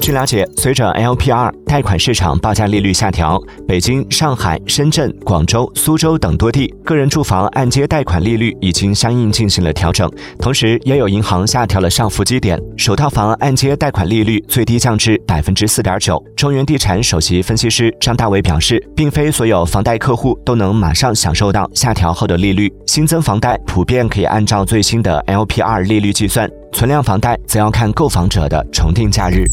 据了解，随着 LPR 贷款市场报价利率下调，北京、上海、深圳、广州、苏州等多地个人住房按揭贷款利率已经相应进行了调整。同时，也有银行下调了上浮基点，首套房按揭贷款利率最低降至百分之四点九。中原地产首席分析师张大伟表示，并非所有房贷客户都能马上享受到下调后的利率，新增房贷普遍可以按照最新的 LPR 利率计算，存量房贷则要看购房者的重定假日。